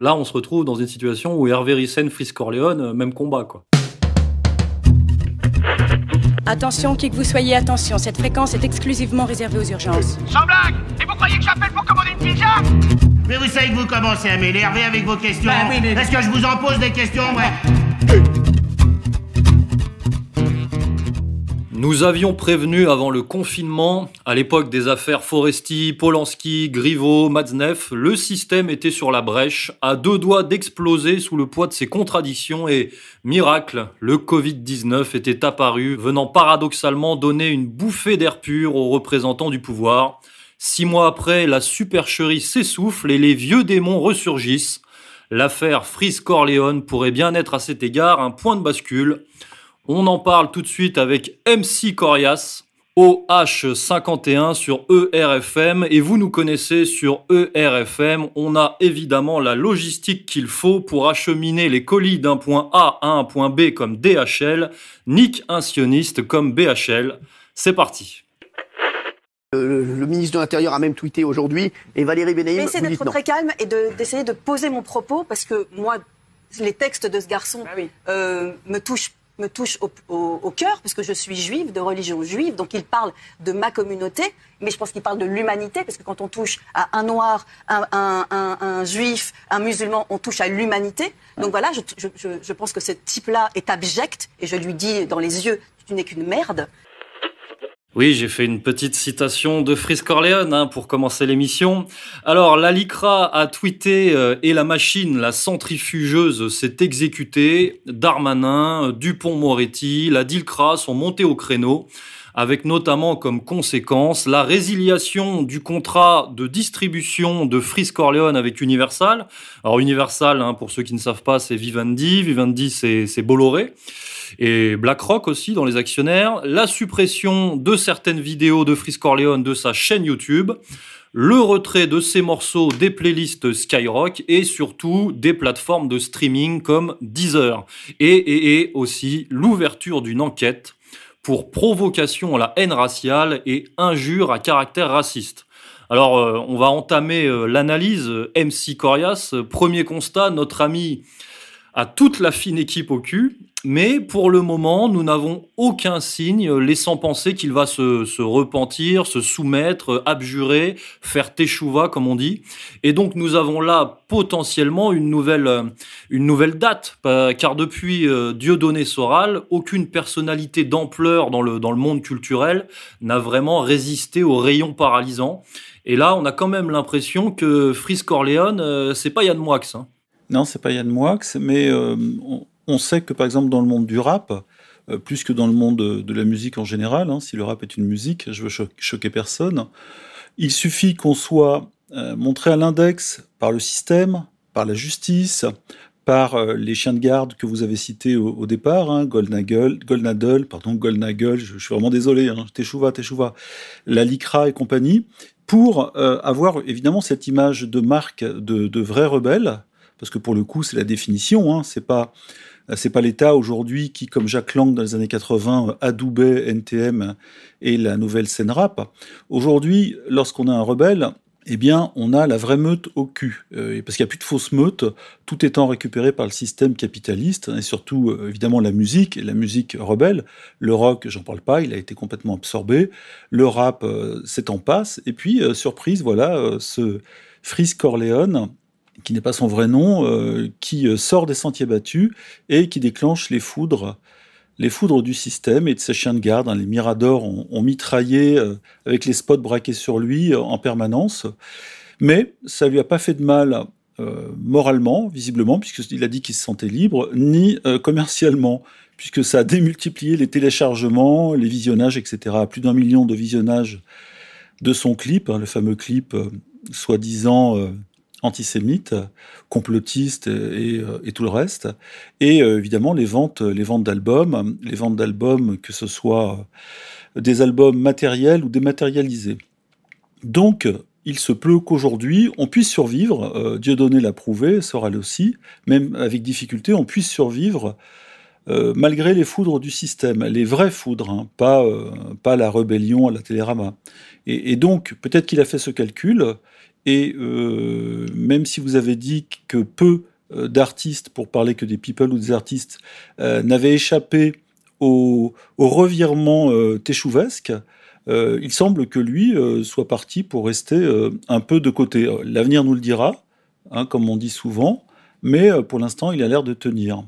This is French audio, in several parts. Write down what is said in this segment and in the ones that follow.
Là, on se retrouve dans une situation où Hervé Rissen, Fris Corleone, même combat, quoi. Attention, qui que vous soyez, attention, cette fréquence est exclusivement réservée aux urgences. Sans blague Et vous croyez que j'appelle pour commander une pizza Mais vous savez que vous commencez à m'énerver avec vos questions. Bah oui, mais- Est-ce que je vous en pose des questions, ouais? Nous avions prévenu avant le confinement, à l'époque des affaires Foresti, Polanski, Griveaux, Matzneff, le système était sur la brèche, à deux doigts d'exploser sous le poids de ses contradictions et, miracle, le Covid-19 était apparu, venant paradoxalement donner une bouffée d'air pur aux représentants du pouvoir. Six mois après, la supercherie s'essouffle et les vieux démons ressurgissent. L'affaire Fris Corleone pourrait bien être à cet égard un point de bascule. On en parle tout de suite avec MC Corias, OH51 sur ERFM et vous nous connaissez sur ERFM. On a évidemment la logistique qu'il faut pour acheminer les colis d'un point A à un point B comme DHL, Nick un sioniste comme BHL. C'est parti. Le, le ministre de l'Intérieur a même tweeté aujourd'hui et Valérie Je vais Benaïm essayer vous dit d'être très calme et de- d'essayer de, poser mon propos parce que moi, les textes de ce garçon euh, me touchent me touchent au, au- au cœur parce que je suis juive, de religion juive, donc il parle de ma communauté, mais je pense qu'il parle de l'humanité parce que quand on touche à un noir, un, un- un- un juif, un musulman, on touche à l'humanité. Donc voilà, je, je- je- je pense que ce type-là est abject et je lui dis dans les yeux, tu n'es qu'une merde. Oui, j'ai fait une petite citation de Fris Corleone hein, pour commencer l'émission. Alors, la LICRA a tweeté euh, et la machine, la centrifugeuse, s'est exécutée. Darmanin, Dupont-Moretti, la DILCRA sont montés au créneau avec notamment comme conséquence la résiliation du contrat de distribution de Fris Corleone avec Universal. Alors Universal, hein, pour ceux qui ne savent pas, c'est Vivendi, Vivendi c'est Bolloré et BlackRock aussi dans les actionnaires, la suppression de certaines vidéos de Fris Corleone de sa chaîne YouTube, le retrait de ses morceaux des playlists Skyrock et surtout des plateformes de streaming comme Deezer. Et aussi l'ouverture d'une enquête pour provocation à la haine raciale et injure à caractère raciste. Alors, euh, on va entamer euh, l'analyse. Euh, MC Corias, premier constat, notre ami a toute la fine équipe au cul, mais pour le moment, nous n'avons aucun signe laissant penser qu'il va se, repentir, se soumettre, abjurer, faire teshuva, comme on dit. Et donc, nous avons là potentiellement une nouvelle, euh, une nouvelle date, euh, car depuis euh, Dieudonné Soral, aucune personnalité d'ampleur dans le, dans le monde culturel n'a vraiment résisté aux rayons paralysants. Et là, on a quand même l'impression que Fris Corleone, c'est pas Yann Moix. Hein. Non, c'est pas Yann Moix, mais on sait que par exemple dans le monde du rap, euh, plus que dans le monde de, la musique en général, hein, si le rap est une musique, je veux cho- choquer personne, il suffit qu'on soit euh, montré à l'index par le système, par la justice, par euh, les chiens de garde que vous avez cités au, départ, hein, Goldnagel, Goldnadel, pardon, Goldnagel, je, suis vraiment désolé, hein, Teshuva, Teshuva, la LICRA et compagnie, pour avoir évidemment cette image de marque de, de vrai rebelle, parce que pour le coup, c'est la définition, hein, c'est pas c'est pas l'État aujourd'hui qui, comme Jacques Lang dans les années 80, euh, adoubait NTM et la nouvelle scène rap. Aujourd'hui, lorsqu'on a un rebelle, eh bien, on a la vraie meute au cul. Euh, parce qu'il n'y a plus de fausses meutes, tout étant récupéré par le système capitaliste, et surtout, euh, évidemment, la musique, la musique rebelle. Le rock, j'en parle pas, il a été complètement absorbé. Le rap, euh, c'est en passe. Et puis, euh, surprise, voilà, euh, ce Fris Corleone, qui n'est pas son vrai nom, euh, qui euh, sort des sentiers battus et qui déclenche les foudres, les foudres du système et de ses chiens de garde. hein. Les Miradors ont, mitraillé euh, avec les spots braqués sur lui en permanence. Mais ça lui a pas fait de mal moralement, visiblement, puisqu'il a dit qu'il se sentait libre, ni commercialement, puisque ça a démultiplié les téléchargements, les visionnages, etc. Plus d'un million de visionnages de son clip, hein, le fameux clip soi-disant euh, antisémite, complotiste et, euh, et tout le reste. Et euh, évidemment les ventes, les ventes d'albums, les ventes d'albums, que ce soit euh, des albums matériels ou dématérialisés. Donc, il se peut qu'aujourd'hui, on puisse survivre, euh, Dieudonné l'a prouvé, Soral aussi, même avec difficulté, on puisse survivre malgré les foudres du système, les vraies foudres, hein, pas, la rébellion à la Télérama. Et donc, peut-être qu'il a fait ce calcul, Et même si vous avez dit que peu d'artistes, pour parler que des people ou des artistes, n'avaient échappé au, revirement téchouvesque, il semble que lui soit parti pour rester un peu de côté. L'avenir nous le dira, hein, comme on dit souvent, mais pour l'instant, il a l'air de tenir.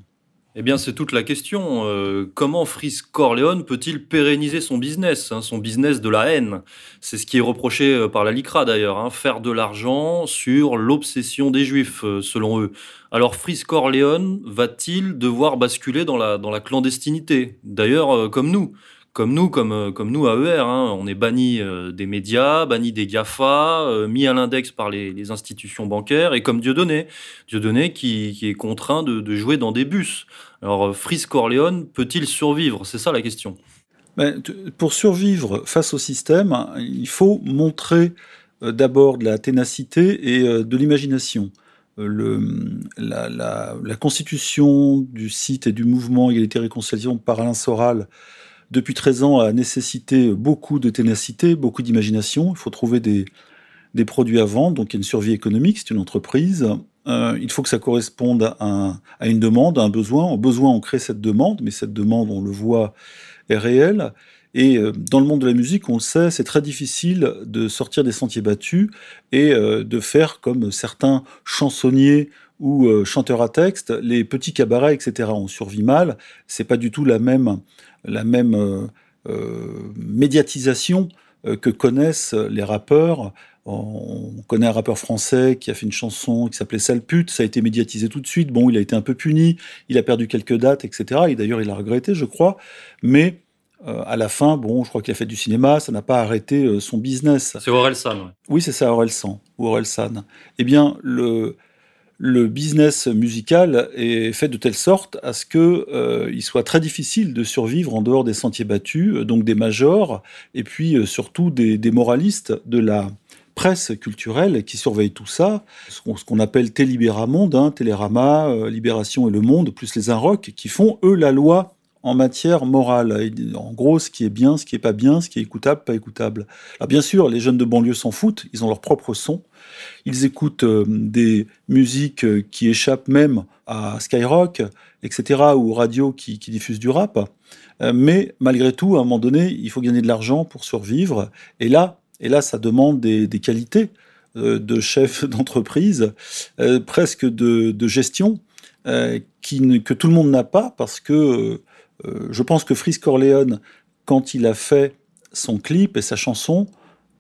Eh bien, c'est toute la question. Euh, comment Fritz Corleone peut-il pérenniser son business, hein, son business de la haine? C'est ce qui est reproché euh, par la LICRA d'ailleurs, hein, faire de l'argent sur l'obsession des Juifs, euh, selon eux. Alors, Fritz Corleone va-t-il devoir basculer dans la clandestinité? D'ailleurs, comme nous comme nous, comme, euh, comme nous, AER, hein, on est banni euh, des médias, banni des GAFA, euh, mis à l'index par les, institutions bancaires, et comme Dieudonné, Dieudonné qui, qui est contraint de, jouer dans des bus. Alors, Fris Corleone peut-il survivre? C'est ça la question. Ben, pour survivre face au système, il faut montrer d'abord de la ténacité et de l'imagination. la, constitution du site et du mouvement Égalité Réconciliation par Alain Soral depuis 13 ans, a nécessité beaucoup de ténacité, beaucoup d'imagination. Il faut trouver des, des produits à vendre, donc il y a une survie économique, c'est une entreprise. Euh, il faut que ça corresponde à, à, une demande, à un besoin. Au besoin, on crée cette demande, mais cette demande, on le voit, est réelle. Et euh, dans le monde de la musique, on le sait, c'est très difficile de sortir des sentiers battus et euh, de faire comme certains chansonniers ou chanteurs à texte, les petits cabarets, etc. On survit mal. C'est pas du tout la même la même euh, euh, médiatisation euh, que connaissent les rappeurs. On connaît un rappeur français qui a fait une chanson qui s'appelait Sale ça a été médiatisé tout de suite. Bon, il a été un peu puni, il a perdu quelques dates, etc. Et d'ailleurs, il a regretté, je crois. Mais à la fin, bon, je crois qu'il a fait du cinéma, ça n'a pas arrêté son business. C'est Orelsan. Oui, c'est ça, Orelsan ou Orelsan. Eh bien, le, le business musical est fait de telle sorte à ce que euh, il soit très difficile de survivre en dehors des sentiers battus, euh, donc des majors, et puis euh, surtout des, moralistes de la presse culturelle qui surveillent tout ça, ce qu'on appelle Télibéra Monde, hein, Télérama, Libération et Le Monde, plus les Inrocks, qui font, eux, la loi en matière morale. En gros, ce qui est bien, ce qui est pas bien, ce qui est écoutable, pas écoutable. Alors bien sûr, les jeunes de banlieue s'en foutent, ils ont leur propre son, ils écoutent euh, des musiques euh, qui échappent même à Skyrock, etc., ou radio qui, diffusent du rap. Euh, mais malgré tout, à un moment donné, il faut gagner de l'argent pour survivre. Et là, et là ça demande des, qualités de chef d'entreprise, presque de, gestion, qui, que tout le monde n'a pas, parce que je pense que Fritz Corleone, quand il a fait son clip et sa chanson,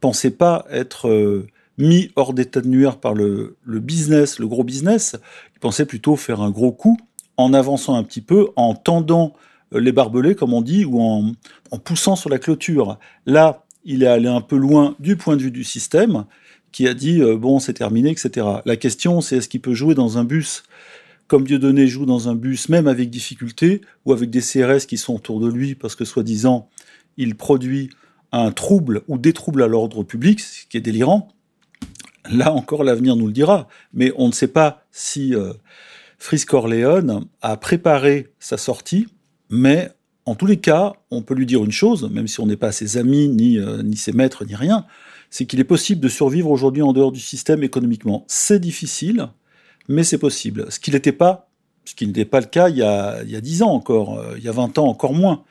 pensait pas être mis hors d'état de nuire par le, business, le gros business. Il pensait plutôt faire un gros coup en avançant un petit peu, en tendant euh, les barbelés, comme on dit, ou en, poussant sur la clôture. Là, il est allé un peu loin du point de vue du système, qui a dit euh, bon, c'est terminé, etc. La question, c'est est-ce qu'il peut jouer dans un bus comme Dieudonné joue dans un bus, même avec difficulté, ou avec des CRS qui sont autour de lui, parce que soi-disant, il produit un trouble ou des troubles à l'ordre public, ce qui est délirant. Là encore, l'avenir nous le dira. Mais on ne sait pas si euh, Fritz Corleone a préparé sa sortie, mais en tous les cas, on peut lui dire une chose, même si on n'est pas ses amis, ni, euh, ni ses maîtres, ni rien, c'est qu'il est possible de survivre aujourd'hui en dehors du système économiquement. C'est difficile, mais c'est possible. Ce qui n'était pas, ce qui n'était pas le cas il y a, il y a 10 ans encore, euh, il y a 20 ans encore moins.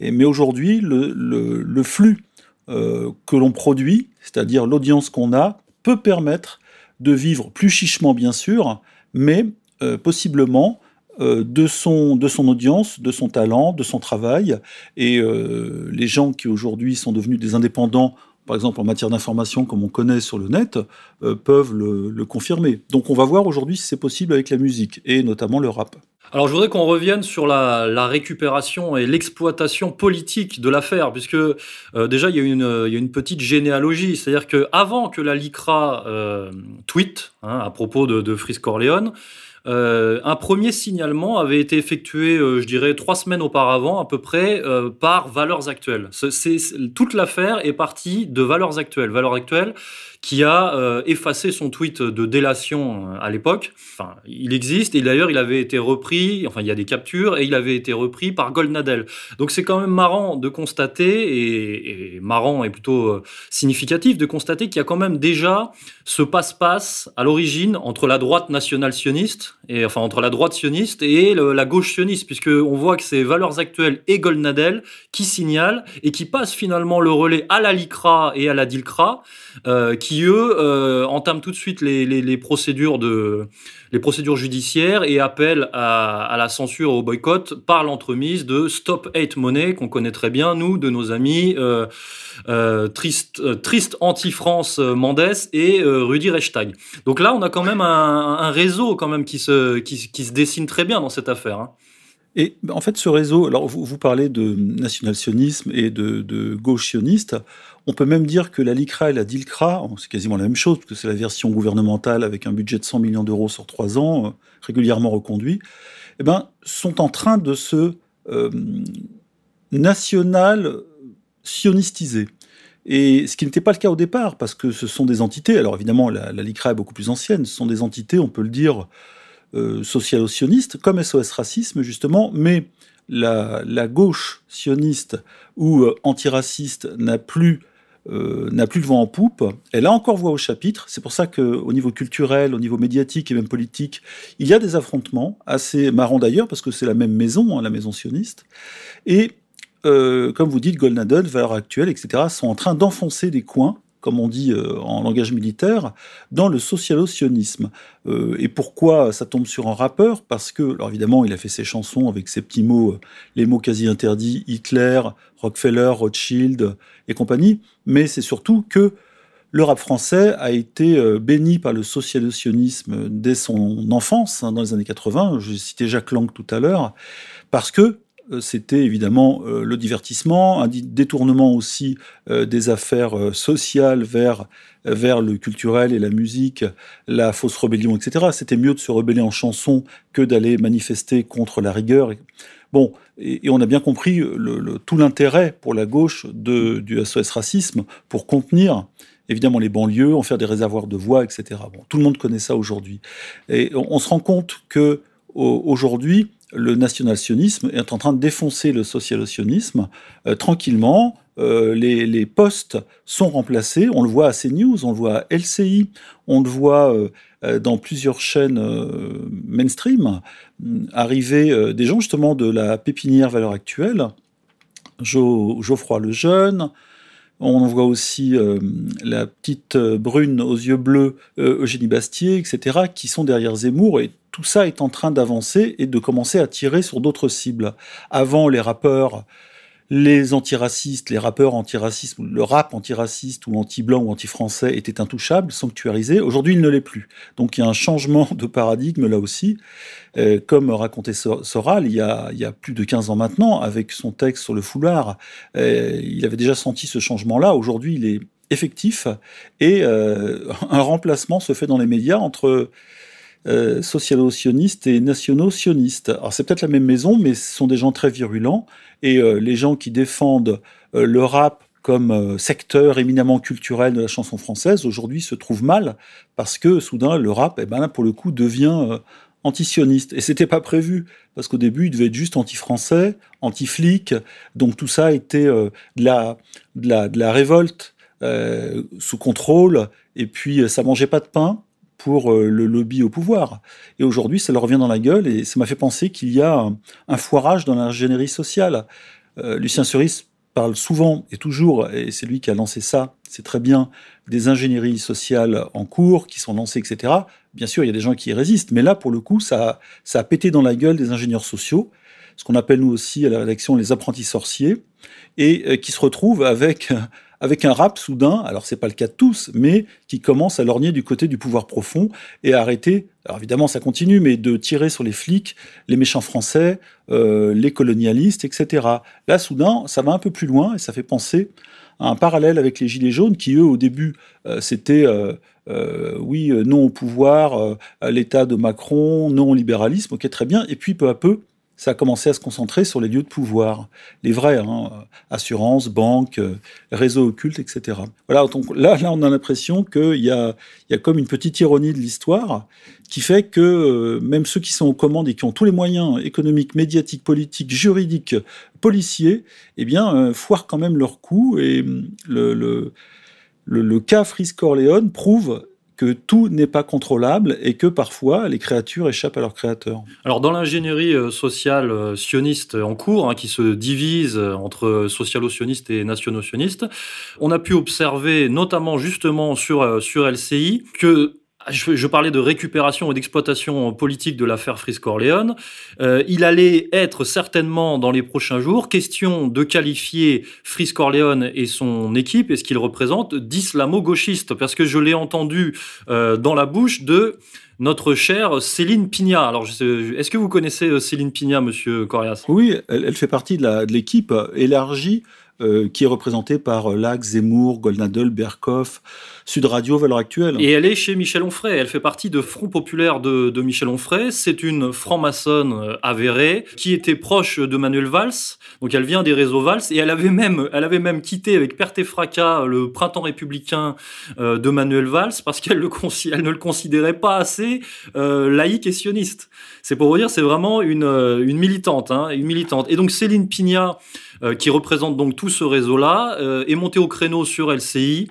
Et, mais aujourd'hui, le, flux euh, que l'on produit, c'est-à-dire l'audience qu'on a, peut permettre de vivre plus chichement, bien sûr, mais euh, possiblement de, son, de son audience, de son talent, de son travail. Et les gens qui aujourd'hui sont devenus des indépendants, par exemple en matière d'information, comme on connaît sur le net, peuvent le, confirmer. Donc on va voir aujourd'hui si c'est possible avec la musique, et notamment le rap. Alors je voudrais qu'on revienne sur la, récupération et l'exploitation politique de l'affaire, puisque euh, déjà il y, a une, petite généalogie, c'est-à-dire que avant que la LICRA euh, tweet hein, à propos de, de Fris Corleone, euh, un premier signalement avait été effectué, je dirais, trois semaines auparavant à peu près par Valeurs Actuelles. C'est, toute l'affaire est partie de Valeurs Actuelles. Valeurs Actuelles qui a euh, effacé son tweet de délation euh, à l'époque. Enfin, il existe et d'ailleurs il avait été repris. Enfin, il y a des captures et il avait été repris par Goldnadel. Donc c'est quand même marrant de constater et, marrant et plutôt euh, significatif de constater qu'il y a quand même déjà ce passe-passe à l'origine entre la droite nationale sioniste et enfin entre la droite sioniste et la gauche sioniste, puisque on voit que c'est Valeurs Actuelles et Goldnadel qui signalent et qui passent finalement le relais à la LICRA et à la DILCRA, qui eux euh, entament tout de suite les, procédures judiciaires et appellent à, la censure au boycott par l'entremise de Stop Hate Money qu'on connaît très bien nous de nos amis euh, euh triste euh, triste anti-France Mendes et Rudy Reichstag. Donc là on a quand même un, réseau quand même qui se qui, qui, dessine très bien dans cette affaire. Hein. Et en fait, ce réseau, alors vous, parlez de national-sionisme et de, de gauche sioniste. On peut même dire que la LICRA et la DILCRA, c'est quasiment la même chose, parce que c'est la version gouvernementale avec un budget de 100 millions d'euros sur trois ans, euh, régulièrement reconduit, eh ben, sont en train de se euh, national sionistiser. Et ce qui n'était pas le cas au départ, parce que ce sont des entités, alors évidemment la, la LICRA est beaucoup plus ancienne, ce sont des entités, on peut le dire, euh, socialo-sioniste, comme SOS Racisme justement, mais la, la gauche sioniste ou euh, antiraciste n'a plus euh, n'a plus le vent en poupe, elle a encore voix au chapitre. C'est pour ça qu'au niveau culturel, au niveau médiatique et même politique, il y a des affrontements, assez marrants d'ailleurs, parce que c'est la même maison, hein, la maison sioniste. Et euh, comme vous dites, Golnaden, Valeurs Actuelles, etc., sont en train d'enfoncer des coins comme on dit euh, en langage militaire, dans le socialo-sionisme. Et pourquoi ça tombe sur un rappeur? Parce que, alors évidemment, il a fait ses chansons avec ses petits mots, les mots quasi interdits, Hitler, Rockefeller, Rothschild et compagnie, mais c'est surtout que le rap français a été béni par le socialo-sionisme dès son enfance, hein, dans les années 80. J'ai cité Jacques Lang tout à l'heure, parce que euh, c'était évidemment euh, le divertissement, un détournement aussi euh, des affaires sociales vers, vers le culturel et la musique, la fausse rébellion, etc. C'était mieux de se rebeller en chanson que d'aller manifester contre la rigueur. Bon, et, on a bien compris le, tout l'intérêt pour la gauche de, du SOS racisme pour contenir évidemment les banlieues, en faire des réservoirs de voix, etc. Bon, tout le monde connaît ça aujourd'hui. Et on, on, se rend compte que aujourd'hui, le national-sionisme est en train de défoncer le social-sionisme euh, tranquillement. Euh, les, postes sont remplacés. On le voit à CNews, on le voit à LCI, on le voit euh, dans plusieurs chaînes mainstream arriver des gens justement de la pépinière Valeur Actuelle, Geoffroy le On voit aussi la petite brune aux yeux bleus Eugénie Bastier, etc., qui sont derrière Zemmour et tout ça est en train d'avancer et de commencer à tirer sur d'autres cibles. Avant, les rappeurs, les antiracistes, les rappeurs antiracistes, le rap antiraciste ou anti-blanc ou anti-français étaient intouchables, sanctuarisés. Aujourd'hui, il ne l'est plus. Donc il y a un changement de paradigme là aussi. Euh, comme racontait Soral il y, a, il y a plus de 15 ans maintenant, avec son texte sur le foulard, euh, il avait déjà senti ce changement-là. Aujourd'hui, il est effectif et euh, un remplacement se fait dans les médias entre euh, socialo-sionistes et nationaux-sionistes. Alors c'est peut-être la même maison, mais ce sont des gens très virulents, et euh, les gens qui défendent euh, le rap comme euh, secteur éminemment culturel de la chanson française, aujourd'hui se trouvent mal, parce que soudain, le rap, eh ben, pour le coup, devient euh, anti-sioniste. Et c'était pas prévu, parce qu'au début, il devait être juste anti-français, anti-flic, donc tout ça était de, la, de, la, de la révolte sous contrôle, et puis ça mangeait pas de pain, pour euh, le lobby au pouvoir. Et aujourd'hui, ça leur revient dans la gueule et ça m'a fait penser qu'il y a un, foirage dans l'ingénierie sociale. Euh, Lucien Cerise parle souvent et toujours, et c'est lui qui a lancé ça, c'est très bien, des ingénieries sociales en cours qui sont lancées, etc. Bien sûr, il y a des gens qui y résistent, mais là, pour le coup, ça, ça a pété dans la gueule des ingénieurs sociaux, ce qu'on appelle nous aussi à la rédaction les apprentis sorciers, et euh, qui se retrouvent avec avec un rap soudain, alors c'est pas le cas de tous, mais qui commence à lorgner du côté du pouvoir profond et à arrêter, alors évidemment ça continue, mais de tirer sur les flics, les méchants français, euh, les colonialistes, etc. Là soudain, ça va un peu plus loin et ça fait penser à un parallèle avec les Gilets jaunes qui, eux, au début, euh, c'était... Euh, oui, non au pouvoir, à l'état de Macron, non au libéralisme, ok, très bien. Et puis peu à peu, ça a commencé à se concentrer sur les lieux de pouvoir, les vrais, hein, assurances, banques, réseaux occultes, etc. Voilà, donc là, là, on a l'impression qu'il y a, y a comme une petite ironie de l'histoire qui fait que euh, même ceux qui sont aux commandes et qui ont tous les moyens économiques, médiatiques, politiques, juridiques, policiers, eh bien, euh, foirent quand même leur coup. Et hum, le, le, le, cas Frisco-Orléans prouve que tout n'est pas contrôlable et que parfois les créatures échappent à leurs créateurs. Alors dans l'ingénierie euh, sociale euh, sioniste en cours, hein, qui se divise euh, entre socialo-sionistes et nationaux-sionistes, on a pu observer notamment justement sur, sur LCI que je, parlais de récupération et d'exploitation politique de l'affaire Frisco-Orléans. Euh, il allait être certainement dans les prochains jours question de qualifier Frisco-Orléans et son équipe et ce qu'il représente d'islamo-gauchiste, parce que je l'ai entendu euh, dans la bouche de notre chère Céline Pignat. Alors, est-ce que vous connaissez euh, Céline Pignat, Monsieur Corias? Oui, elle, fait partie de l'équipe élargie euh, qui est représentée par euh, Lac, Zemmour, Goldnadel, Berkoff, Sud Radio, Valeur Actuelle. Et elle est chez Michel Onfray. Elle fait partie de Front Populaire de, Michel Onfray. C'est une franc-maçonne euh, avérée qui était proche de Manuel Valls. Donc elle vient des réseaux Valls et elle avait même, elle avait même quitté avec perte et fracas le printemps républicain de Manuel Valls parce qu'elle le elle ne le considérait pas assez laïque et sioniste. C'est pour vous dire, c'est vraiment une, une militante, hein, une militante. Et donc Céline Pignat, euh, qui représente donc tout ce réseau-là, euh, est montée au créneau sur LCI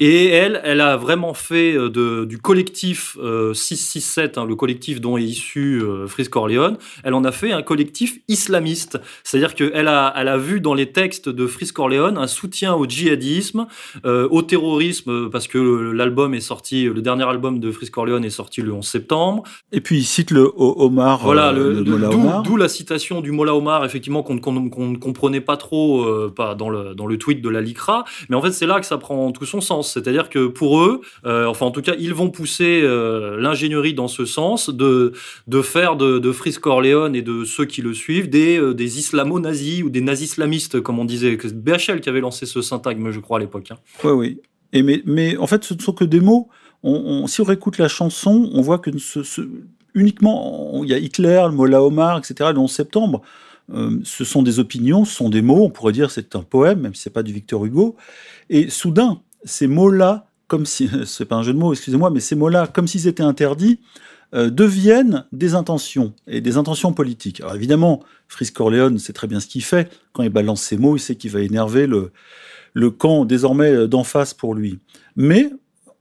et elle, elle a vraiment fait euh, de, du collectif 667, hein, le collectif dont est issu Fris Corleone, elle en a fait un collectif islamiste. C'est-à-dire qu'elle a, elle a vu dans les textes de Fris Corleone un soutien au djihadisme, au terrorisme, parce que l'album est sorti, le dernier album de Fris Corleone est sorti le 11 septembre. Et puis il cite le Omar. Voilà, d'où la citation du Mollah Omar, effectivement, qu'on ne comprenait pas trop, euh, pas dans le, dans le tweet de la LICRA, mais en fait c'est là que ça prend tout son sens. C'est-à-dire que pour eux, euh, enfin en tout cas, ils vont pousser euh, l'ingénierie dans ce sens de, de faire de, de Frisk Corleone et de ceux qui le suivent des, des islamo-nazis ou des nazis-islamistes, comme on disait. C'est BHL qui avait lancé ce syntagme, je crois, à l'époque. Hein. Oui, oui. Et mais, mais en fait, ce ne sont que des mots. On, si on réécoute la chanson, on voit que ce, ce, uniquement, il y a Hitler, le Mollah Omar, etc., le 11 septembre. Euh, ce sont des opinions, ce sont des mots, on pourrait dire c'est un poème, même si c'est pas du Victor Hugo. Et soudain, ces mots-là, comme si, c'est pas un jeu de mots, excusez-moi, mais ces mots-là, comme s'ils étaient interdits, euh, deviennent des intentions, et des intentions politiques. Alors évidemment, Fris Corleone sait très bien ce qu'il fait. Quand il balance ces mots, il sait qu'il va énerver le, camp désormais d'en face pour lui. Mais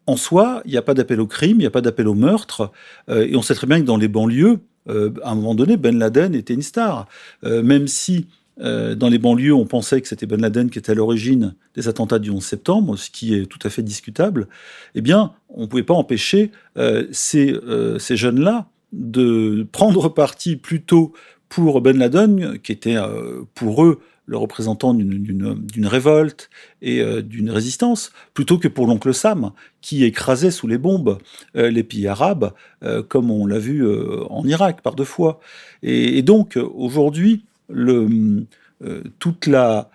en soi, il n'y a pas d'appel au crime, il n'y a pas d'appel au meurtre, euh, et on sait très bien que dans les banlieues, euh, à un moment donné, Ben Laden était une star. Euh, même si euh, dans les banlieues, on pensait que c'était Ben Laden qui était à l'origine des attentats du 11 septembre, ce qui est tout à fait discutable, eh bien, on ne pouvait pas empêcher ces, ces jeunes-là de prendre parti plutôt pour Ben Laden, qui était pour eux le représentant d'une révolte et euh, d'une résistance, plutôt que pour l'oncle Sam, qui écrasait sous les bombes euh, les pays arabes, euh, comme on l'a vu en Irak par deux fois. Et, donc, aujourd'hui, toute la,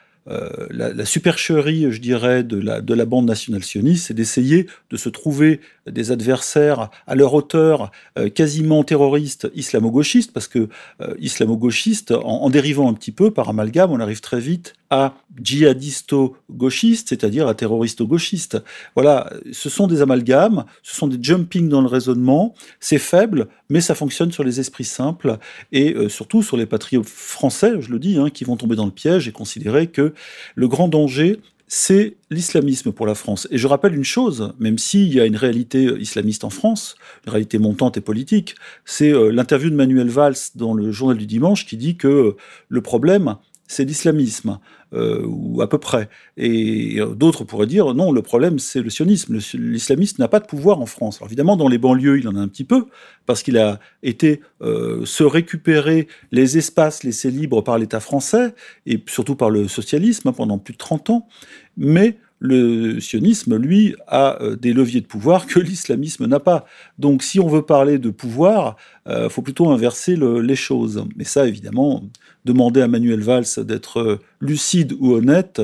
supercherie, je dirais, de la, de la bande nationale sioniste, c'est d'essayer de se trouver des adversaires à leur hauteur, euh, quasiment terroristes islamo-gauchistes, parce que euh, islamo-gauchiste, en, dérivant un petit peu par amalgame, on arrive très vite à djihadisto-gauchiste, c'est-à-dire à terroristo-gauchiste. Voilà, ce sont des amalgames, ce sont des jumping dans le raisonnement, c'est faible, mais ça fonctionne sur les esprits simples et euh, surtout sur les patriotes français, je le dis, hein, qui vont tomber dans le piège et considérer que le grand danger, c'est l'islamisme pour la France. Et je rappelle une chose, même s'il y a une réalité islamiste en France, une réalité montante et politique, c'est euh, l'interview de Manuel Valls dans le journal du dimanche qui dit que euh, le problème, c'est l'islamisme, euh, ou à peu près. Et d'autres pourraient dire non, le problème c'est le sionisme. L'islamisme n'a pas de pouvoir en France. Alors évidemment, dans les banlieues, il en a un petit peu, parce qu'il a été euh, se récupérer les espaces laissés libres par l'État français, et surtout par le socialisme hein, pendant plus de 30 ans. Mais le sionisme, lui, a euh, des leviers de pouvoir que l'islamisme n'a pas. Donc si on veut parler de pouvoir, il euh, faut plutôt inverser le, les choses. Mais ça, évidemment, demander à Manuel Valls d'être lucide ou honnête,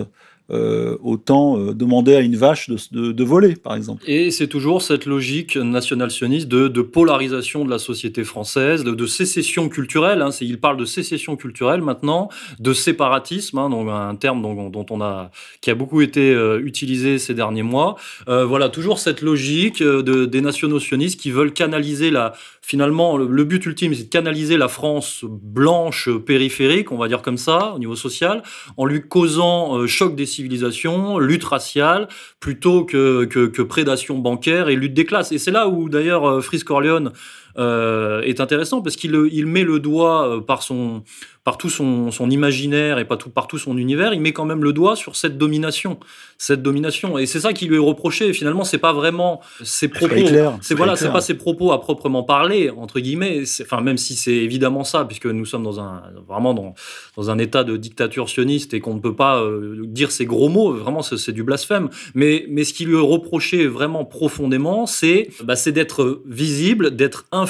euh, autant euh, demander à une vache de, voler, par exemple. Et c'est toujours cette logique national-sioniste de, polarisation de la société française, de, sécession culturelle. Hein, il parle de sécession culturelle maintenant, de séparatisme, hein, donc un terme dont, on a, qui a beaucoup été euh, utilisé ces derniers mois. Voilà, toujours cette logique de, des nationaux sionistes qui veulent canaliser la, finalement, le, but ultime, c'est de canaliser la France blanche périphérique, on va dire comme ça, au niveau social, en lui causant euh, choc des civilisations, lutte raciale, plutôt que, prédation bancaire et lutte des classes. Et c'est là où, d'ailleurs, euh, Fritz Corleone euh, est intéressant, parce qu'il il met le doigt euh, par son par tout son, son, imaginaire et pas tout, par tout son univers, il met quand même le doigt sur cette domination, cette domination. Et c'est ça qui lui est reproché. Finalement, c'est pas vraiment ses propos. C'est voilà, c'est pas ses propos à proprement parler entre guillemets. Enfin, même si c'est évidemment ça, puisque nous sommes dans un vraiment dans, dans un état de dictature sioniste et qu'on ne peut pas euh, dire ces gros mots. Vraiment, c'est du blasphème. Mais mais ce qui lui est reproché vraiment profondément, c'est bah, d'être visible, d'être influent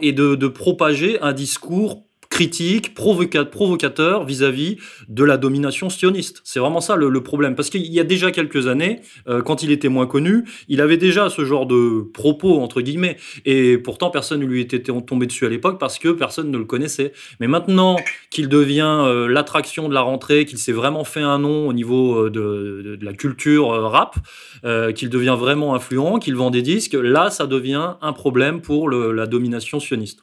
et de, de propager un discours critique, provocateur vis-à-vis de la domination sioniste. C'est vraiment ça le, problème. Parce qu'il y a déjà quelques années, euh, quand il était moins connu, il avait déjà ce genre de propos, entre guillemets. Et pourtant, personne ne lui était tombé dessus à l'époque parce que personne ne le connaissait. Mais maintenant qu'il devient euh, l'attraction de la rentrée, qu'il s'est vraiment fait un nom au niveau euh, de, la culture rap, qu'il devient vraiment influent, qu'il vend des disques, là, ça devient un problème pour la domination sioniste.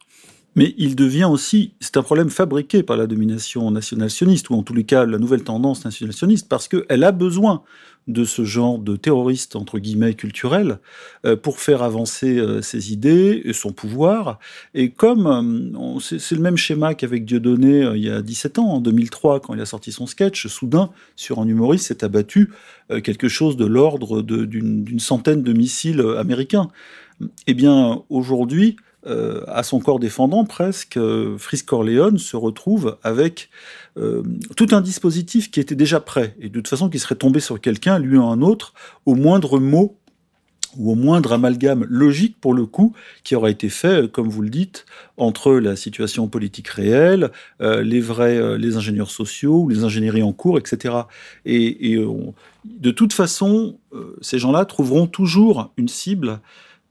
Mais il devient aussi, c'est un problème fabriqué par la domination nationale-sioniste, ou en tous les cas la nouvelle tendance nationale-sioniste, parce qu'elle a besoin de ce genre de terroriste, entre guillemets, culturel, euh, pour faire avancer euh, ses idées et son pouvoir. Et comme euh, c'est le même schéma qu'avec Dieudonné il y a 17 ans, en 2003, quand il a sorti son sketch, soudain, sur un humoriste, s'est abattu quelque chose de l'ordre d'une centaine de missiles américains. Eh bien, aujourd'hui, euh, à son corps défendant presque, euh, Frisk Corleone se retrouve avec euh, tout un dispositif qui était déjà prêt, et de toute façon qui serait tombé sur quelqu'un, lui ou un autre, au moindre mot ou au moindre amalgame logique pour le coup qui aurait été fait, comme vous le dites, entre la situation politique réelle, euh, les vrais, euh, les ingénieurs sociaux les ingénieries en cours, etc. Et, et de toute façon, ces gens-là trouveront toujours une cible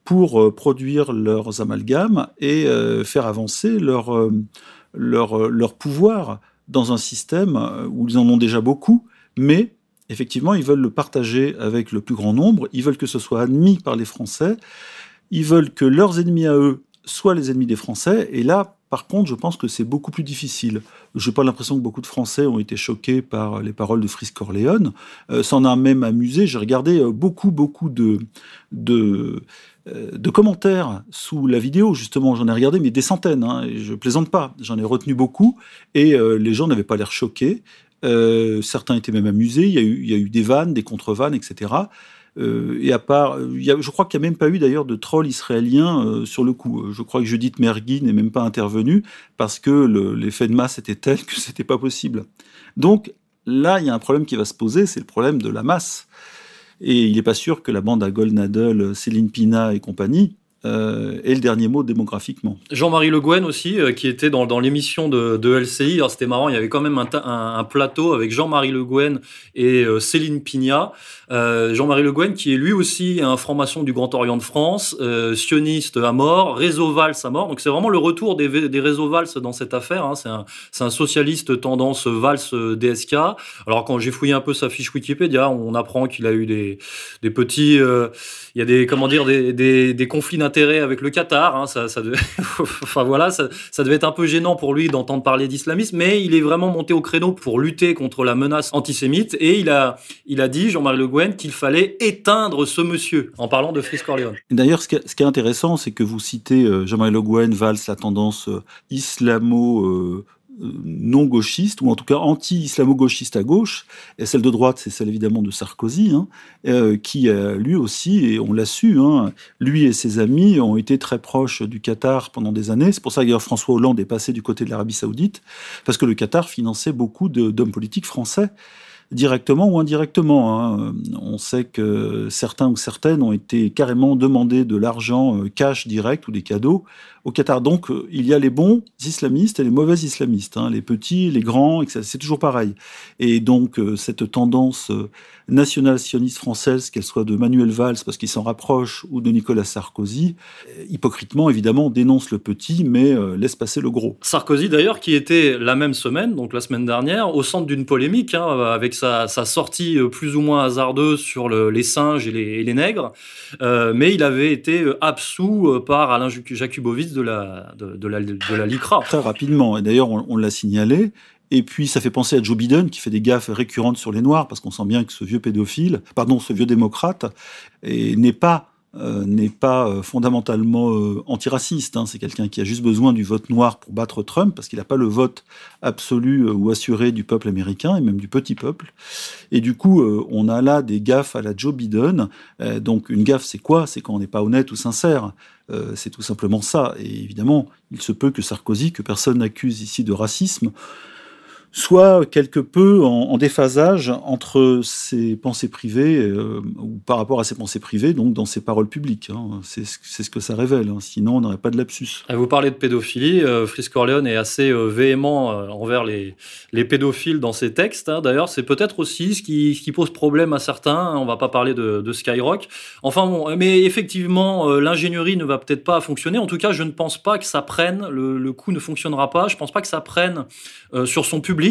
pour euh, produire leurs amalgames et euh, faire avancer leur, euh, leur, leur pouvoir dans un système où ils en ont déjà beaucoup, mais effectivement, ils veulent le partager avec le plus grand nombre, ils veulent que ce soit admis par les Français, ils veulent que leurs ennemis à eux soient les ennemis des Français, et là, par contre, je pense que c'est beaucoup plus difficile. Je n'ai pas l'impression que beaucoup de Français ont été choqués par les paroles de Frisk Corleone. Euh, ça en a même amusé. J'ai regardé beaucoup, beaucoup de, de, de commentaires sous la vidéo, justement, j'en ai regardé, mais des centaines, hein, et je plaisante pas, j'en ai retenu beaucoup, et euh, les gens n'avaient pas l'air choqués, euh, certains étaient même amusés, il y, a eu, des vannes, des contre-vannes, etc. Euh, et à part, je crois qu'il n'y a même pas eu d'ailleurs de troll israélien euh, sur le coup. Je crois que Judith Mergui n'est même pas intervenue parce que l'effet de masse était tel que c'était pas possible. Donc là, il y a un problème qui va se poser, c'est le problème de la masse. Et il n'est pas sûr que la bande à Goldnadel, Céline Pina et compagnie euh, et le dernier mot démographiquement. Jean-Marie Le Guen aussi, euh, qui était dans, l'émission de, LCI. Alors c'était marrant, il y avait quand même un, plateau avec Jean-Marie Le Guen et euh, Céline. Euh, Jean-Marie Le Guen, qui est lui aussi un franc-maçon du Grand Orient de France, sioniste à mort, réseau Valls à mort. Donc c'est vraiment le retour des, réseaux Valls dans cette affaire. Hein. C'est un, socialiste tendance Valls DSK. Alors quand j'ai fouillé un peu sa fiche Wikipédia, on apprend qu'il a eu des petits... il y a des, comment dire, des, des, des conflits d'intérêts intérêt avec le Qatar. Hein, ça, ça devait... enfin voilà, ça, devait être un peu gênant pour lui d'entendre parler d'islamisme, mais il est vraiment monté au créneau pour lutter contre la menace antisémite et il a, il a dit, Jean-Marie Le Guen, qu'il fallait éteindre ce monsieur en parlant de Fritz Corleone. D'ailleurs, ce, qui est intéressant, c'est que vous citez euh, Jean-Marie Le Guen, Valls, la tendance euh, islamo euh, non gauchiste, ou en tout cas anti-islamo-gauchiste à gauche, et celle de droite, c'est celle évidemment de Sarkozy, hein, euh, qui lui aussi, et on l'a su, hein, lui et ses amis ont été très proches du Qatar pendant des années. C'est pour ça que François Hollande est passé du côté de l'Arabie saoudite, parce que le Qatar finançait beaucoup d'hommes politiques français directement ou indirectement. Hein. On sait que certains ou certaines ont été carrément demandés de l'argent euh, cash direct ou des cadeaux au Qatar. Donc, euh, il y a les bons islamistes et les mauvais islamistes, hein, les petits, les grands, c'est toujours pareil. Et donc, euh, cette tendance euh, nationale sioniste française, qu'elle soit de Manuel Valls, parce qu'il s'en rapproche, ou de Nicolas Sarkozy, hypocritement, évidemment, dénonce le petit, mais laisse passer le gros. Sarkozy, d'ailleurs, qui était la même semaine, donc la semaine dernière, au centre d'une polémique, hein, avec sa, sortie plus ou moins hasardeuse sur les singes et les, nègres, mais il avait été absous par Alain Jakubowicz de la, LICRA. Très rapidement, et d'ailleurs on, l'a signalé. Et puis ça fait penser à Joe Biden qui fait des gaffes récurrentes sur les Noirs parce qu'on sent bien que ce vieux pédophile, pardon, ce vieux démocrate, n'est pas euh, pas euh, fondamentalement euh, antiraciste. Hein. C'est quelqu'un qui a juste besoin du vote noir pour battre Trump, parce qu'il n'a pas le vote absolu ou assuré du peuple américain, et même du petit peuple. Et du coup, on a là des gaffes à la Joe Biden. donc une gaffe, c'est quoi? C'est quand on n'est pas honnête ou sincère. C'est tout simplement ça. Et évidemment, il se peut que Sarkozy, que personne n'accuse ici de racisme, soit quelque peu en, déphasage entre ses pensées privées euh, ou par rapport à ses pensées privées, donc dans ses paroles publiques. Hein. C'est ce que ça révèle. Hein. Sinon, on n'aurait pas de lapsus. Vous parlez de pédophilie. Euh, Fritz Corleone est assez euh, véhément envers les, les, pédophiles dans ses textes. Hein. D'ailleurs, c'est peut-être aussi ce qui, pose problème à certains. On va pas parler de, Skyrock. Enfin bon, mais effectivement, l'ingénierie ne va peut-être pas fonctionner. En tout cas, je ne pense pas que ça prenne. Le, coup ne fonctionnera pas. Je pense pas que ça prenne sur son public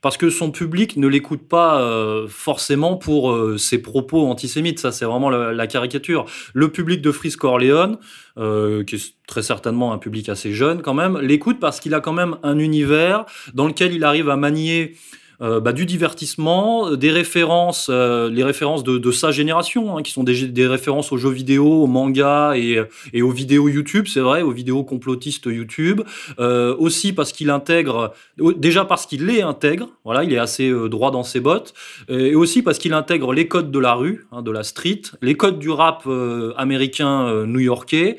parce que son public ne l'écoute pas euh, forcément pour euh, ses propos antisémites. Ça, c'est vraiment la, caricature. Le public de Fritz Corleone, euh, qui est très certainement un public assez jeune quand même, l'écoute parce qu'il a quand même un univers dans lequel il arrive à manier euh, bah, du divertissement, des références, euh, les références de, sa génération, hein, qui sont des, références aux jeux vidéo, aux mangas et, aux vidéos YouTube, c'est vrai, aux vidéos complotistes YouTube. Euh, aussi parce qu'il intègre, déjà parce qu'il les intègre, voilà, il est assez euh, droit dans ses bottes, et aussi parce qu'il intègre les codes de la rue, hein, de la street, les codes du rap américain new-yorkais,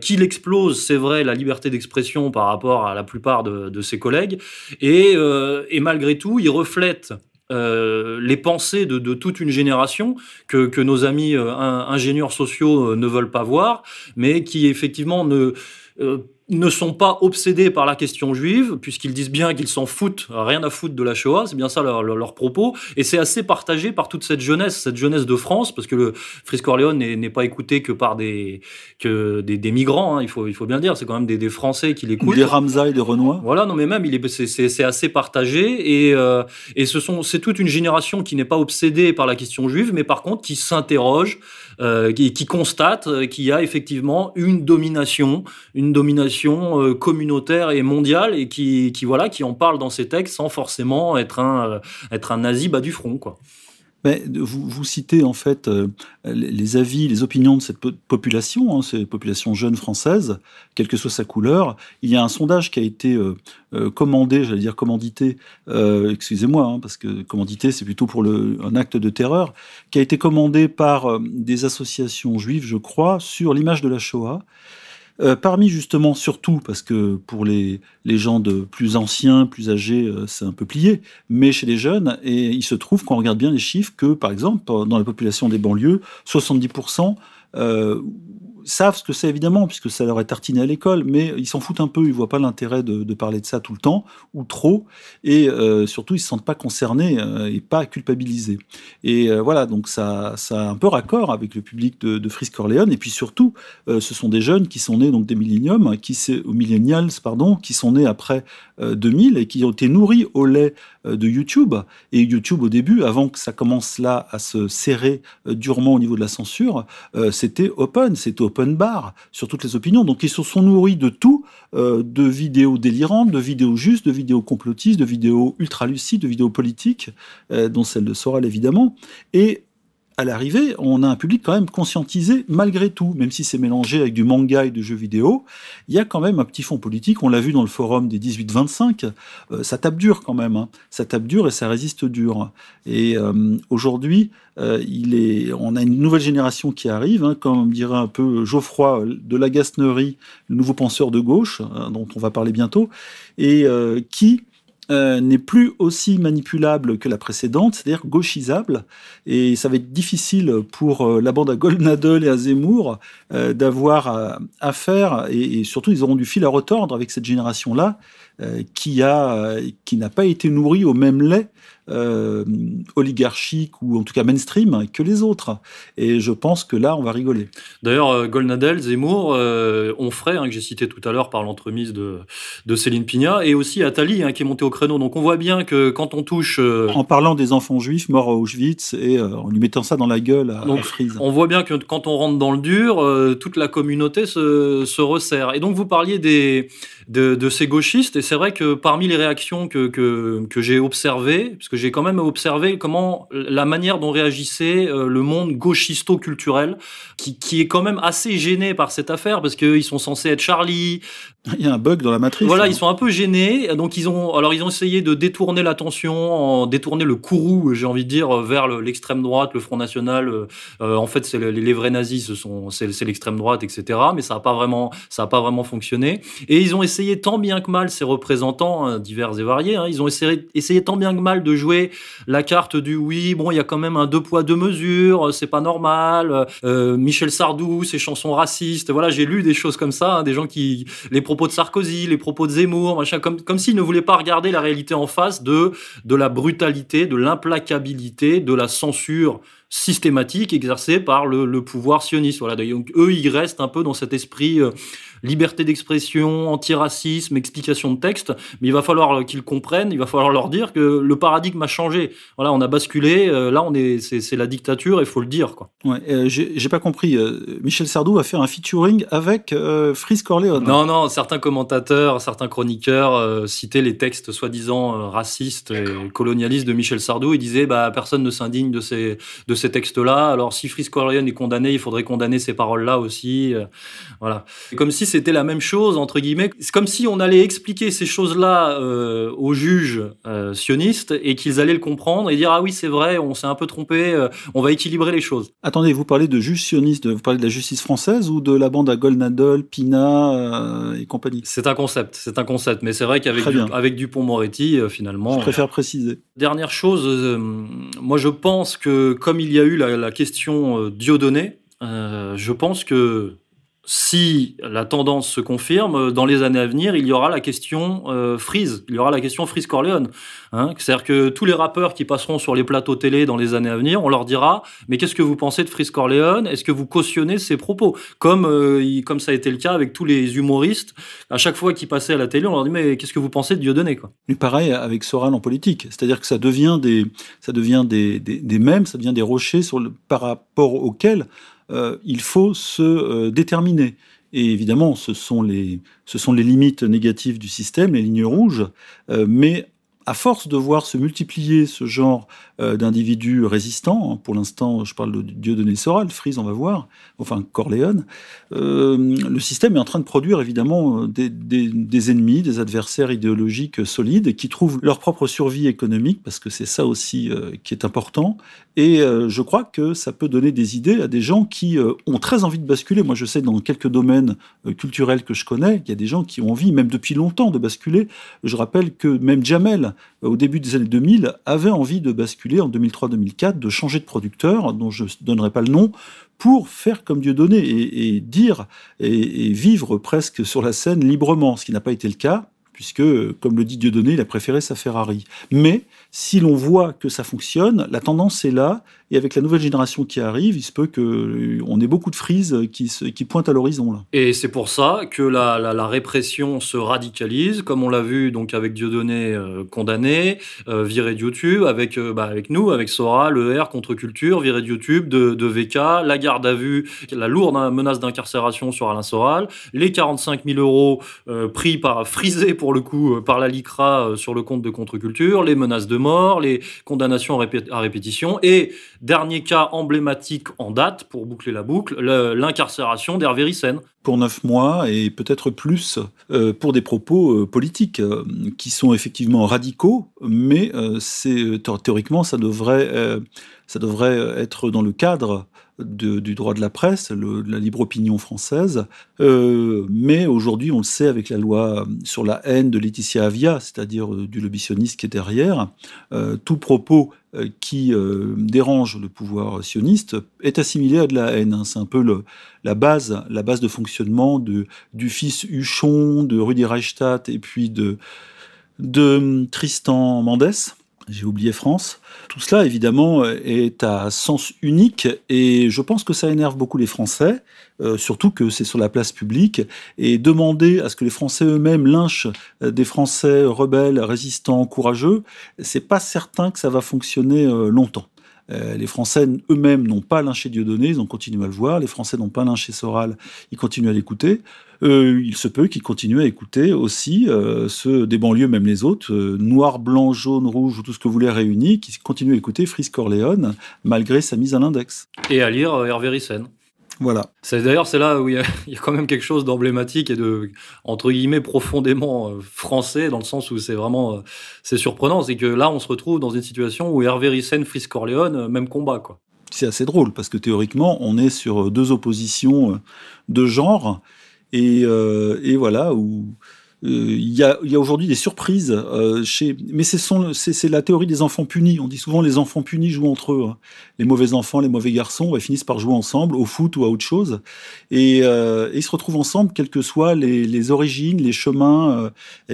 qu'il explose, c'est vrai, la liberté d'expression par rapport à la plupart de, ses collègues, et malgré tout, il reflète euh, les pensées de, toute une génération que, nos amis euh, ingénieurs sociaux euh, ne veulent pas voir, mais qui effectivement ne ne sont pas obsédés par la question juive, puisqu'ils disent bien qu'ils s'en foutent, rien à foutre de la Shoah, c'est bien ça leur, propos, et c'est assez partagé par toute cette jeunesse, cette jeunesse de France, parce que le Frisco Orléans n'est pas écouté que par des, que des, migrants, hein, il, faut, il faut bien le dire, c'est quand même des, des Français qui l'écoutent. Des Ramza et des Renois. Voilà, non mais même, c'est assez partagé, et, euh, et ce sont, c'est toute une génération qui n'est pas obsédée par la question juive, mais par contre qui s'interroge, euh, qui, qui, constate qu'il y a effectivement une domination, une domination euh, communautaire et mondiale, et qui, voilà, qui en parle dans ses textes sans forcément être un, être un nazi bas du front, quoi. Mais vous, vous, citez en fait euh, les avis, les opinions de cette population, hein, cette population jeune française, quelle que soit sa couleur. Il y a un sondage qui a été euh, euh, commandé, j'allais dire commandité, excusez-moi, hein, parce que commandité c'est plutôt pour le, un acte de terreur, qui a été commandé par des associations juives, je crois, sur l'image de la Shoah. Euh, parmi justement, surtout, parce que pour les, gens de plus anciens, plus âgés, euh, c'est un peu plié, mais chez les jeunes, et il se trouve qu'on regarde bien les chiffres que, par exemple, dans la population des banlieues, 70% euh, savent ce que c'est évidemment, puisque ça leur est tartiné à l'école, mais ils s'en foutent un peu, ils voient pas l'intérêt de, parler de ça tout le temps, ou trop, et euh, surtout ils se sentent pas concernés euh, et pas culpabilisés. Et euh, voilà, donc ça, ça a un peu raccord avec le public de, de Frisk Corleone, et puis surtout, ce sont des jeunes qui sont nés donc des milléniums, qui millennials, pardon, qui sont nés après 2000 et qui ont été nourris au lait de YouTube. Et YouTube au début, avant que ça commence là à se serrer durement au niveau de la censure, c'était open, c'était open bar sur toutes les opinions. Donc ils se sont nourris de tout, euh, de vidéos délirantes, de vidéos justes, de vidéos complotistes, de vidéos ultra lucides, de vidéos politiques, euh, dont celle de Soral évidemment. Et à l'arrivée, on a un public quand même conscientisé malgré tout, même si c'est mélangé avec du manga et de jeux vidéo. Il y a quand même un petit fond politique. On l'a vu dans le forum des 18-25. Euh, ça tape dur quand même. Hein. Ça tape dur et ça résiste dur. Et euh, aujourd'hui, euh, on a une nouvelle génération qui arrive, hein, comme dirait un peu Geoffroy de la Gasnerie, le nouveau penseur de gauche, hein, dont on va parler bientôt, et qui euh, n'est plus aussi manipulable que la précédente, c'est-à-dire gauchisable. Et ça va être difficile pour euh, la bande à Goldnadel et à Zemmour euh, d'avoir affaire, et, et, surtout ils auront du fil à retordre avec cette génération-là, qui a qui n'a pas été nourrie au même lait euh, oligarchique ou en tout cas mainstream que les autres. Et je pense que là, on va rigoler. D'ailleurs, euh, Golnadel, Zemmour, euh, Onfray, hein, que j'ai cité tout à l'heure par l'entremise de, de Céline Pina, et aussi Attali, hein, qui est monté au créneau. Donc on voit bien que quand on touche... Euh, en parlant des enfants juifs morts à Auschwitz et en lui mettant ça dans la gueule à, donc, Frise. On voit bien que quand on rentre dans le dur, toute la communauté se, se resserre. Et donc vous parliez des, de, de ces gauchistes, et c'est vrai que parmi les réactions que, que, que j'ai observées, que j'ai quand même observé comment la manière dont réagissait euh, le monde gauchisto-culturel, qui, qui, est quand même assez gêné par cette affaire, parce qu'ils sont censés être Charlie. Il y a un bug dans la matrice. Voilà, hein. ils sont un peu gênés. Donc ils ont, alors ils ont essayé de détourner l'attention, en détourner le courroux, j'ai envie de dire, vers l'extrême droite, le Front National. Euh, en fait, c'est les, les, vrais nazis, ce sont, c'est l'extrême droite, etc. Mais ça n'a pas vraiment, ça a pas vraiment fonctionné. Et ils ont essayé tant bien que mal, ces représentants hein, divers et variés, hein, ils ont essayé, essayé tant bien que mal de jouer la carte du oui, bon, il y a quand même un deux poids deux mesures, c'est pas normal. Euh, Michel Sardou, ses chansons racistes. Voilà, j'ai lu des choses comme ça, hein, des gens qui les propos de Sarkozy, les propos de Zemmour, machin, comme comme s'ils ne voulaient pas regarder la réalité en face de de la brutalité, de l'implacabilité, de la censure systématique exercée par le, le pouvoir sioniste. Voilà, donc eux, ils restent un peu dans cet esprit euh, liberté d'expression, antiracisme, explication de texte, mais il va falloir qu'ils comprennent, il va falloir leur dire que le paradigme a changé. Voilà, on a basculé, euh, là on est, c'est la dictature, il faut le dire quoi. Ouais, euh, j'ai pas compris. Michel Sardou va faire un featuring avec Frisk Corleone. Non, non, certains commentateurs, certains chroniqueurs citaient les textes soi-disant racistes et colonialistes de Michel Sardou. Ils disaient bah personne ne s'indigne de ces de ces textes-là. Alors si Corleone est condamné, il faudrait condamner ces paroles-là aussi. voilà, et comme si c'était la même chose entre guillemets. C'est comme si on allait expliquer ces choses-là euh, aux juges euh, sionistes et qu'ils allaient le comprendre et dire ah oui c'est vrai, on s'est un peu trompé, euh, on va équilibrer les choses. Attendez, vous parlez de juges sionistes, vous parlez de la justice française ou de la bande à Golnadol, Pina et compagnie? C'est un concept, c'est un concept, mais c'est vrai qu'avec du, avec Dupont-Moretti finalement. Je préfère préciser. Dernière chose, moi je pense que comme il y a eu la, la question Dieudonné, je pense que si la tendance se confirme, dans les années à venir, il y aura la question euh, Freeze, il y aura la question Freeze Corleone. Hein. C'est-à-dire que tous les rappeurs qui passeront sur les plateaux télé dans les années à venir, on leur dira mais qu'est-ce que vous pensez de Freeze Corleone? Est-ce que vous cautionnez ses propos? Comme euh, comme ça a été le cas avec tous les humoristes, à chaque fois qu'ils passaient à la télé, on leur dit mais qu'est-ce que vous pensez de Dieudonné pareil avec Soral en politique, c'est-à-dire que ça devient des ça des, des mèmes, ça devient des rochers sur le, par rapport auxquels euh, il faut se euh, déterminer. Et évidemment, ce sont, les, ce sont les limites négatives du système, les lignes rouges, euh, mais à force de voir se multiplier ce genre d'individus résistants, pour l'instant je parle de Dieudonné Soral, Frise on va voir, enfin Corléone, euh, le système est en train de produire évidemment des, des, ennemis, des adversaires idéologiques solides qui trouvent leur propre survie économique, parce que c'est ça aussi euh, qui est important, et euh, je crois que ça peut donner des idées à des gens qui euh, ont très envie de basculer. Moi je sais dans quelques domaines culturels que je connais, il y a des gens qui ont envie, même depuis longtemps, de basculer. Je rappelle que même Jamel, au début des années 2000, avait envie de basculer en 2003-2004, de changer de producteur, dont je ne donnerai pas le nom, pour faire comme Dieudonné et, dire et, et, vivre presque sur la scène librement, ce qui n'a pas été le cas, puisque, comme le dit Dieudonné, il a préféré sa Ferrari. Mais si l'on voit que ça fonctionne, la tendance est là, et avec la nouvelle génération qui arrive, il se peut qu'on ait beaucoup de frises qui, pointent à l'horizon. Et c'est pour ça que la, répression se radicalise, comme on l'a vu avec Dieudonné euh, condamné, euh, viré de YouTube, avec, euh, bah, avec nous, avec Sora, le R contre culture, viré de YouTube, de, VK, la garde à vue, la lourde menace d'incarcération sur Alain Soral, les 45 000 euros euh, pris par, frisés pour le coup, par la LICRA sur le compte de contre-culture, les menaces de mort, les condamnations à répétition, et Dernier cas emblématique en date, pour boucler la boucle, l'incarcération d'Hervé Ryssen. Pour neuf mois et peut-être plus euh, pour des propos euh, politiques euh, qui sont effectivement radicaux, mais théoriquement ça devrait ça devrait être dans le cadre du droit de la presse, de la libre opinion française. Euh, mais aujourd'hui, on le sait avec la loi sur la haine de Laetitia Avia, c'est-à-dire euh, du lobby qui est derrière, euh, tout propos qui dérange le pouvoir sioniste est assimilé à de la haine. Hein. C'est un peu la base, la base de fonctionnement du fils Huchon, de Rudi Reichstadt et puis de, de Tristan Mendès j'ai oublié France. Tout cela, évidemment, est à sens unique et je pense que ça énerve beaucoup les Français, euh, surtout que c'est sur la place publique. Et demander à ce que les Français eux-mêmes lynchent euh, des Français rebelles, résistants, courageux, c'est pas certain que ça va fonctionner euh, longtemps. Les Français eux-mêmes n'ont pas lynché Dieudonné, ils ont continué à le voir. Les Français n'ont pas lynché Soral, ils continuent à l'écouter. Euh, il se peut qu'ils continuent à écouter aussi euh, ceux des banlieues, même les autres, noir, blanc, jaune, rouge ou tout ce que vous voulez réunis, qui continuent à écouter Fritz Corleone malgré sa mise à l'index. Et à lire Hervé Ryssen. Voilà. C'est d'ailleurs c'est là où il y, a, quand même quelque chose d'emblématique et de entre guillemets profondément euh, français dans le sens où c'est vraiment euh, c'est surprenant, c'est que là on se retrouve dans une situation où Hervé Ryssen, Fritz Corleone, euh, même combat quoi. C'est assez drôle parce que théoriquement on est sur deux oppositions de genre et, et voilà où euh, il y a, aujourd'hui des surprises euh, chez, mais c'est la théorie des enfants punis. On dit souvent les enfants punis jouent entre eux. Hein. Les mauvais enfants, les mauvais garçons, ils finissent par jouer ensemble au foot ou à autre chose, et, euh, ils se retrouvent ensemble, quelles que soient les, origines, les chemins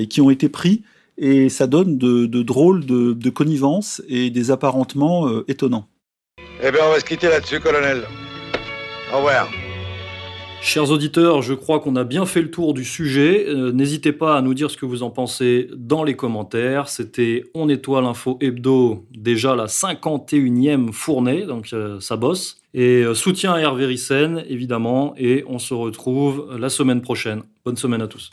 qui ont été pris, et ça donne de, drôles de, de connivence et des apparentements étonnants. Eh bien, on va se quitter là-dessus, colonel. Au revoir. Chers auditeurs, je crois qu'on a bien fait le tour du sujet. Euh, n'hésitez pas à nous dire ce que vous en pensez dans les commentaires. C'était On étoile info hebdo, déjà la 51e fournée, donc euh, ça bosse. Et euh, soutien à Hervé Rissen, évidemment, et on se retrouve la semaine prochaine. Bonne semaine à tous.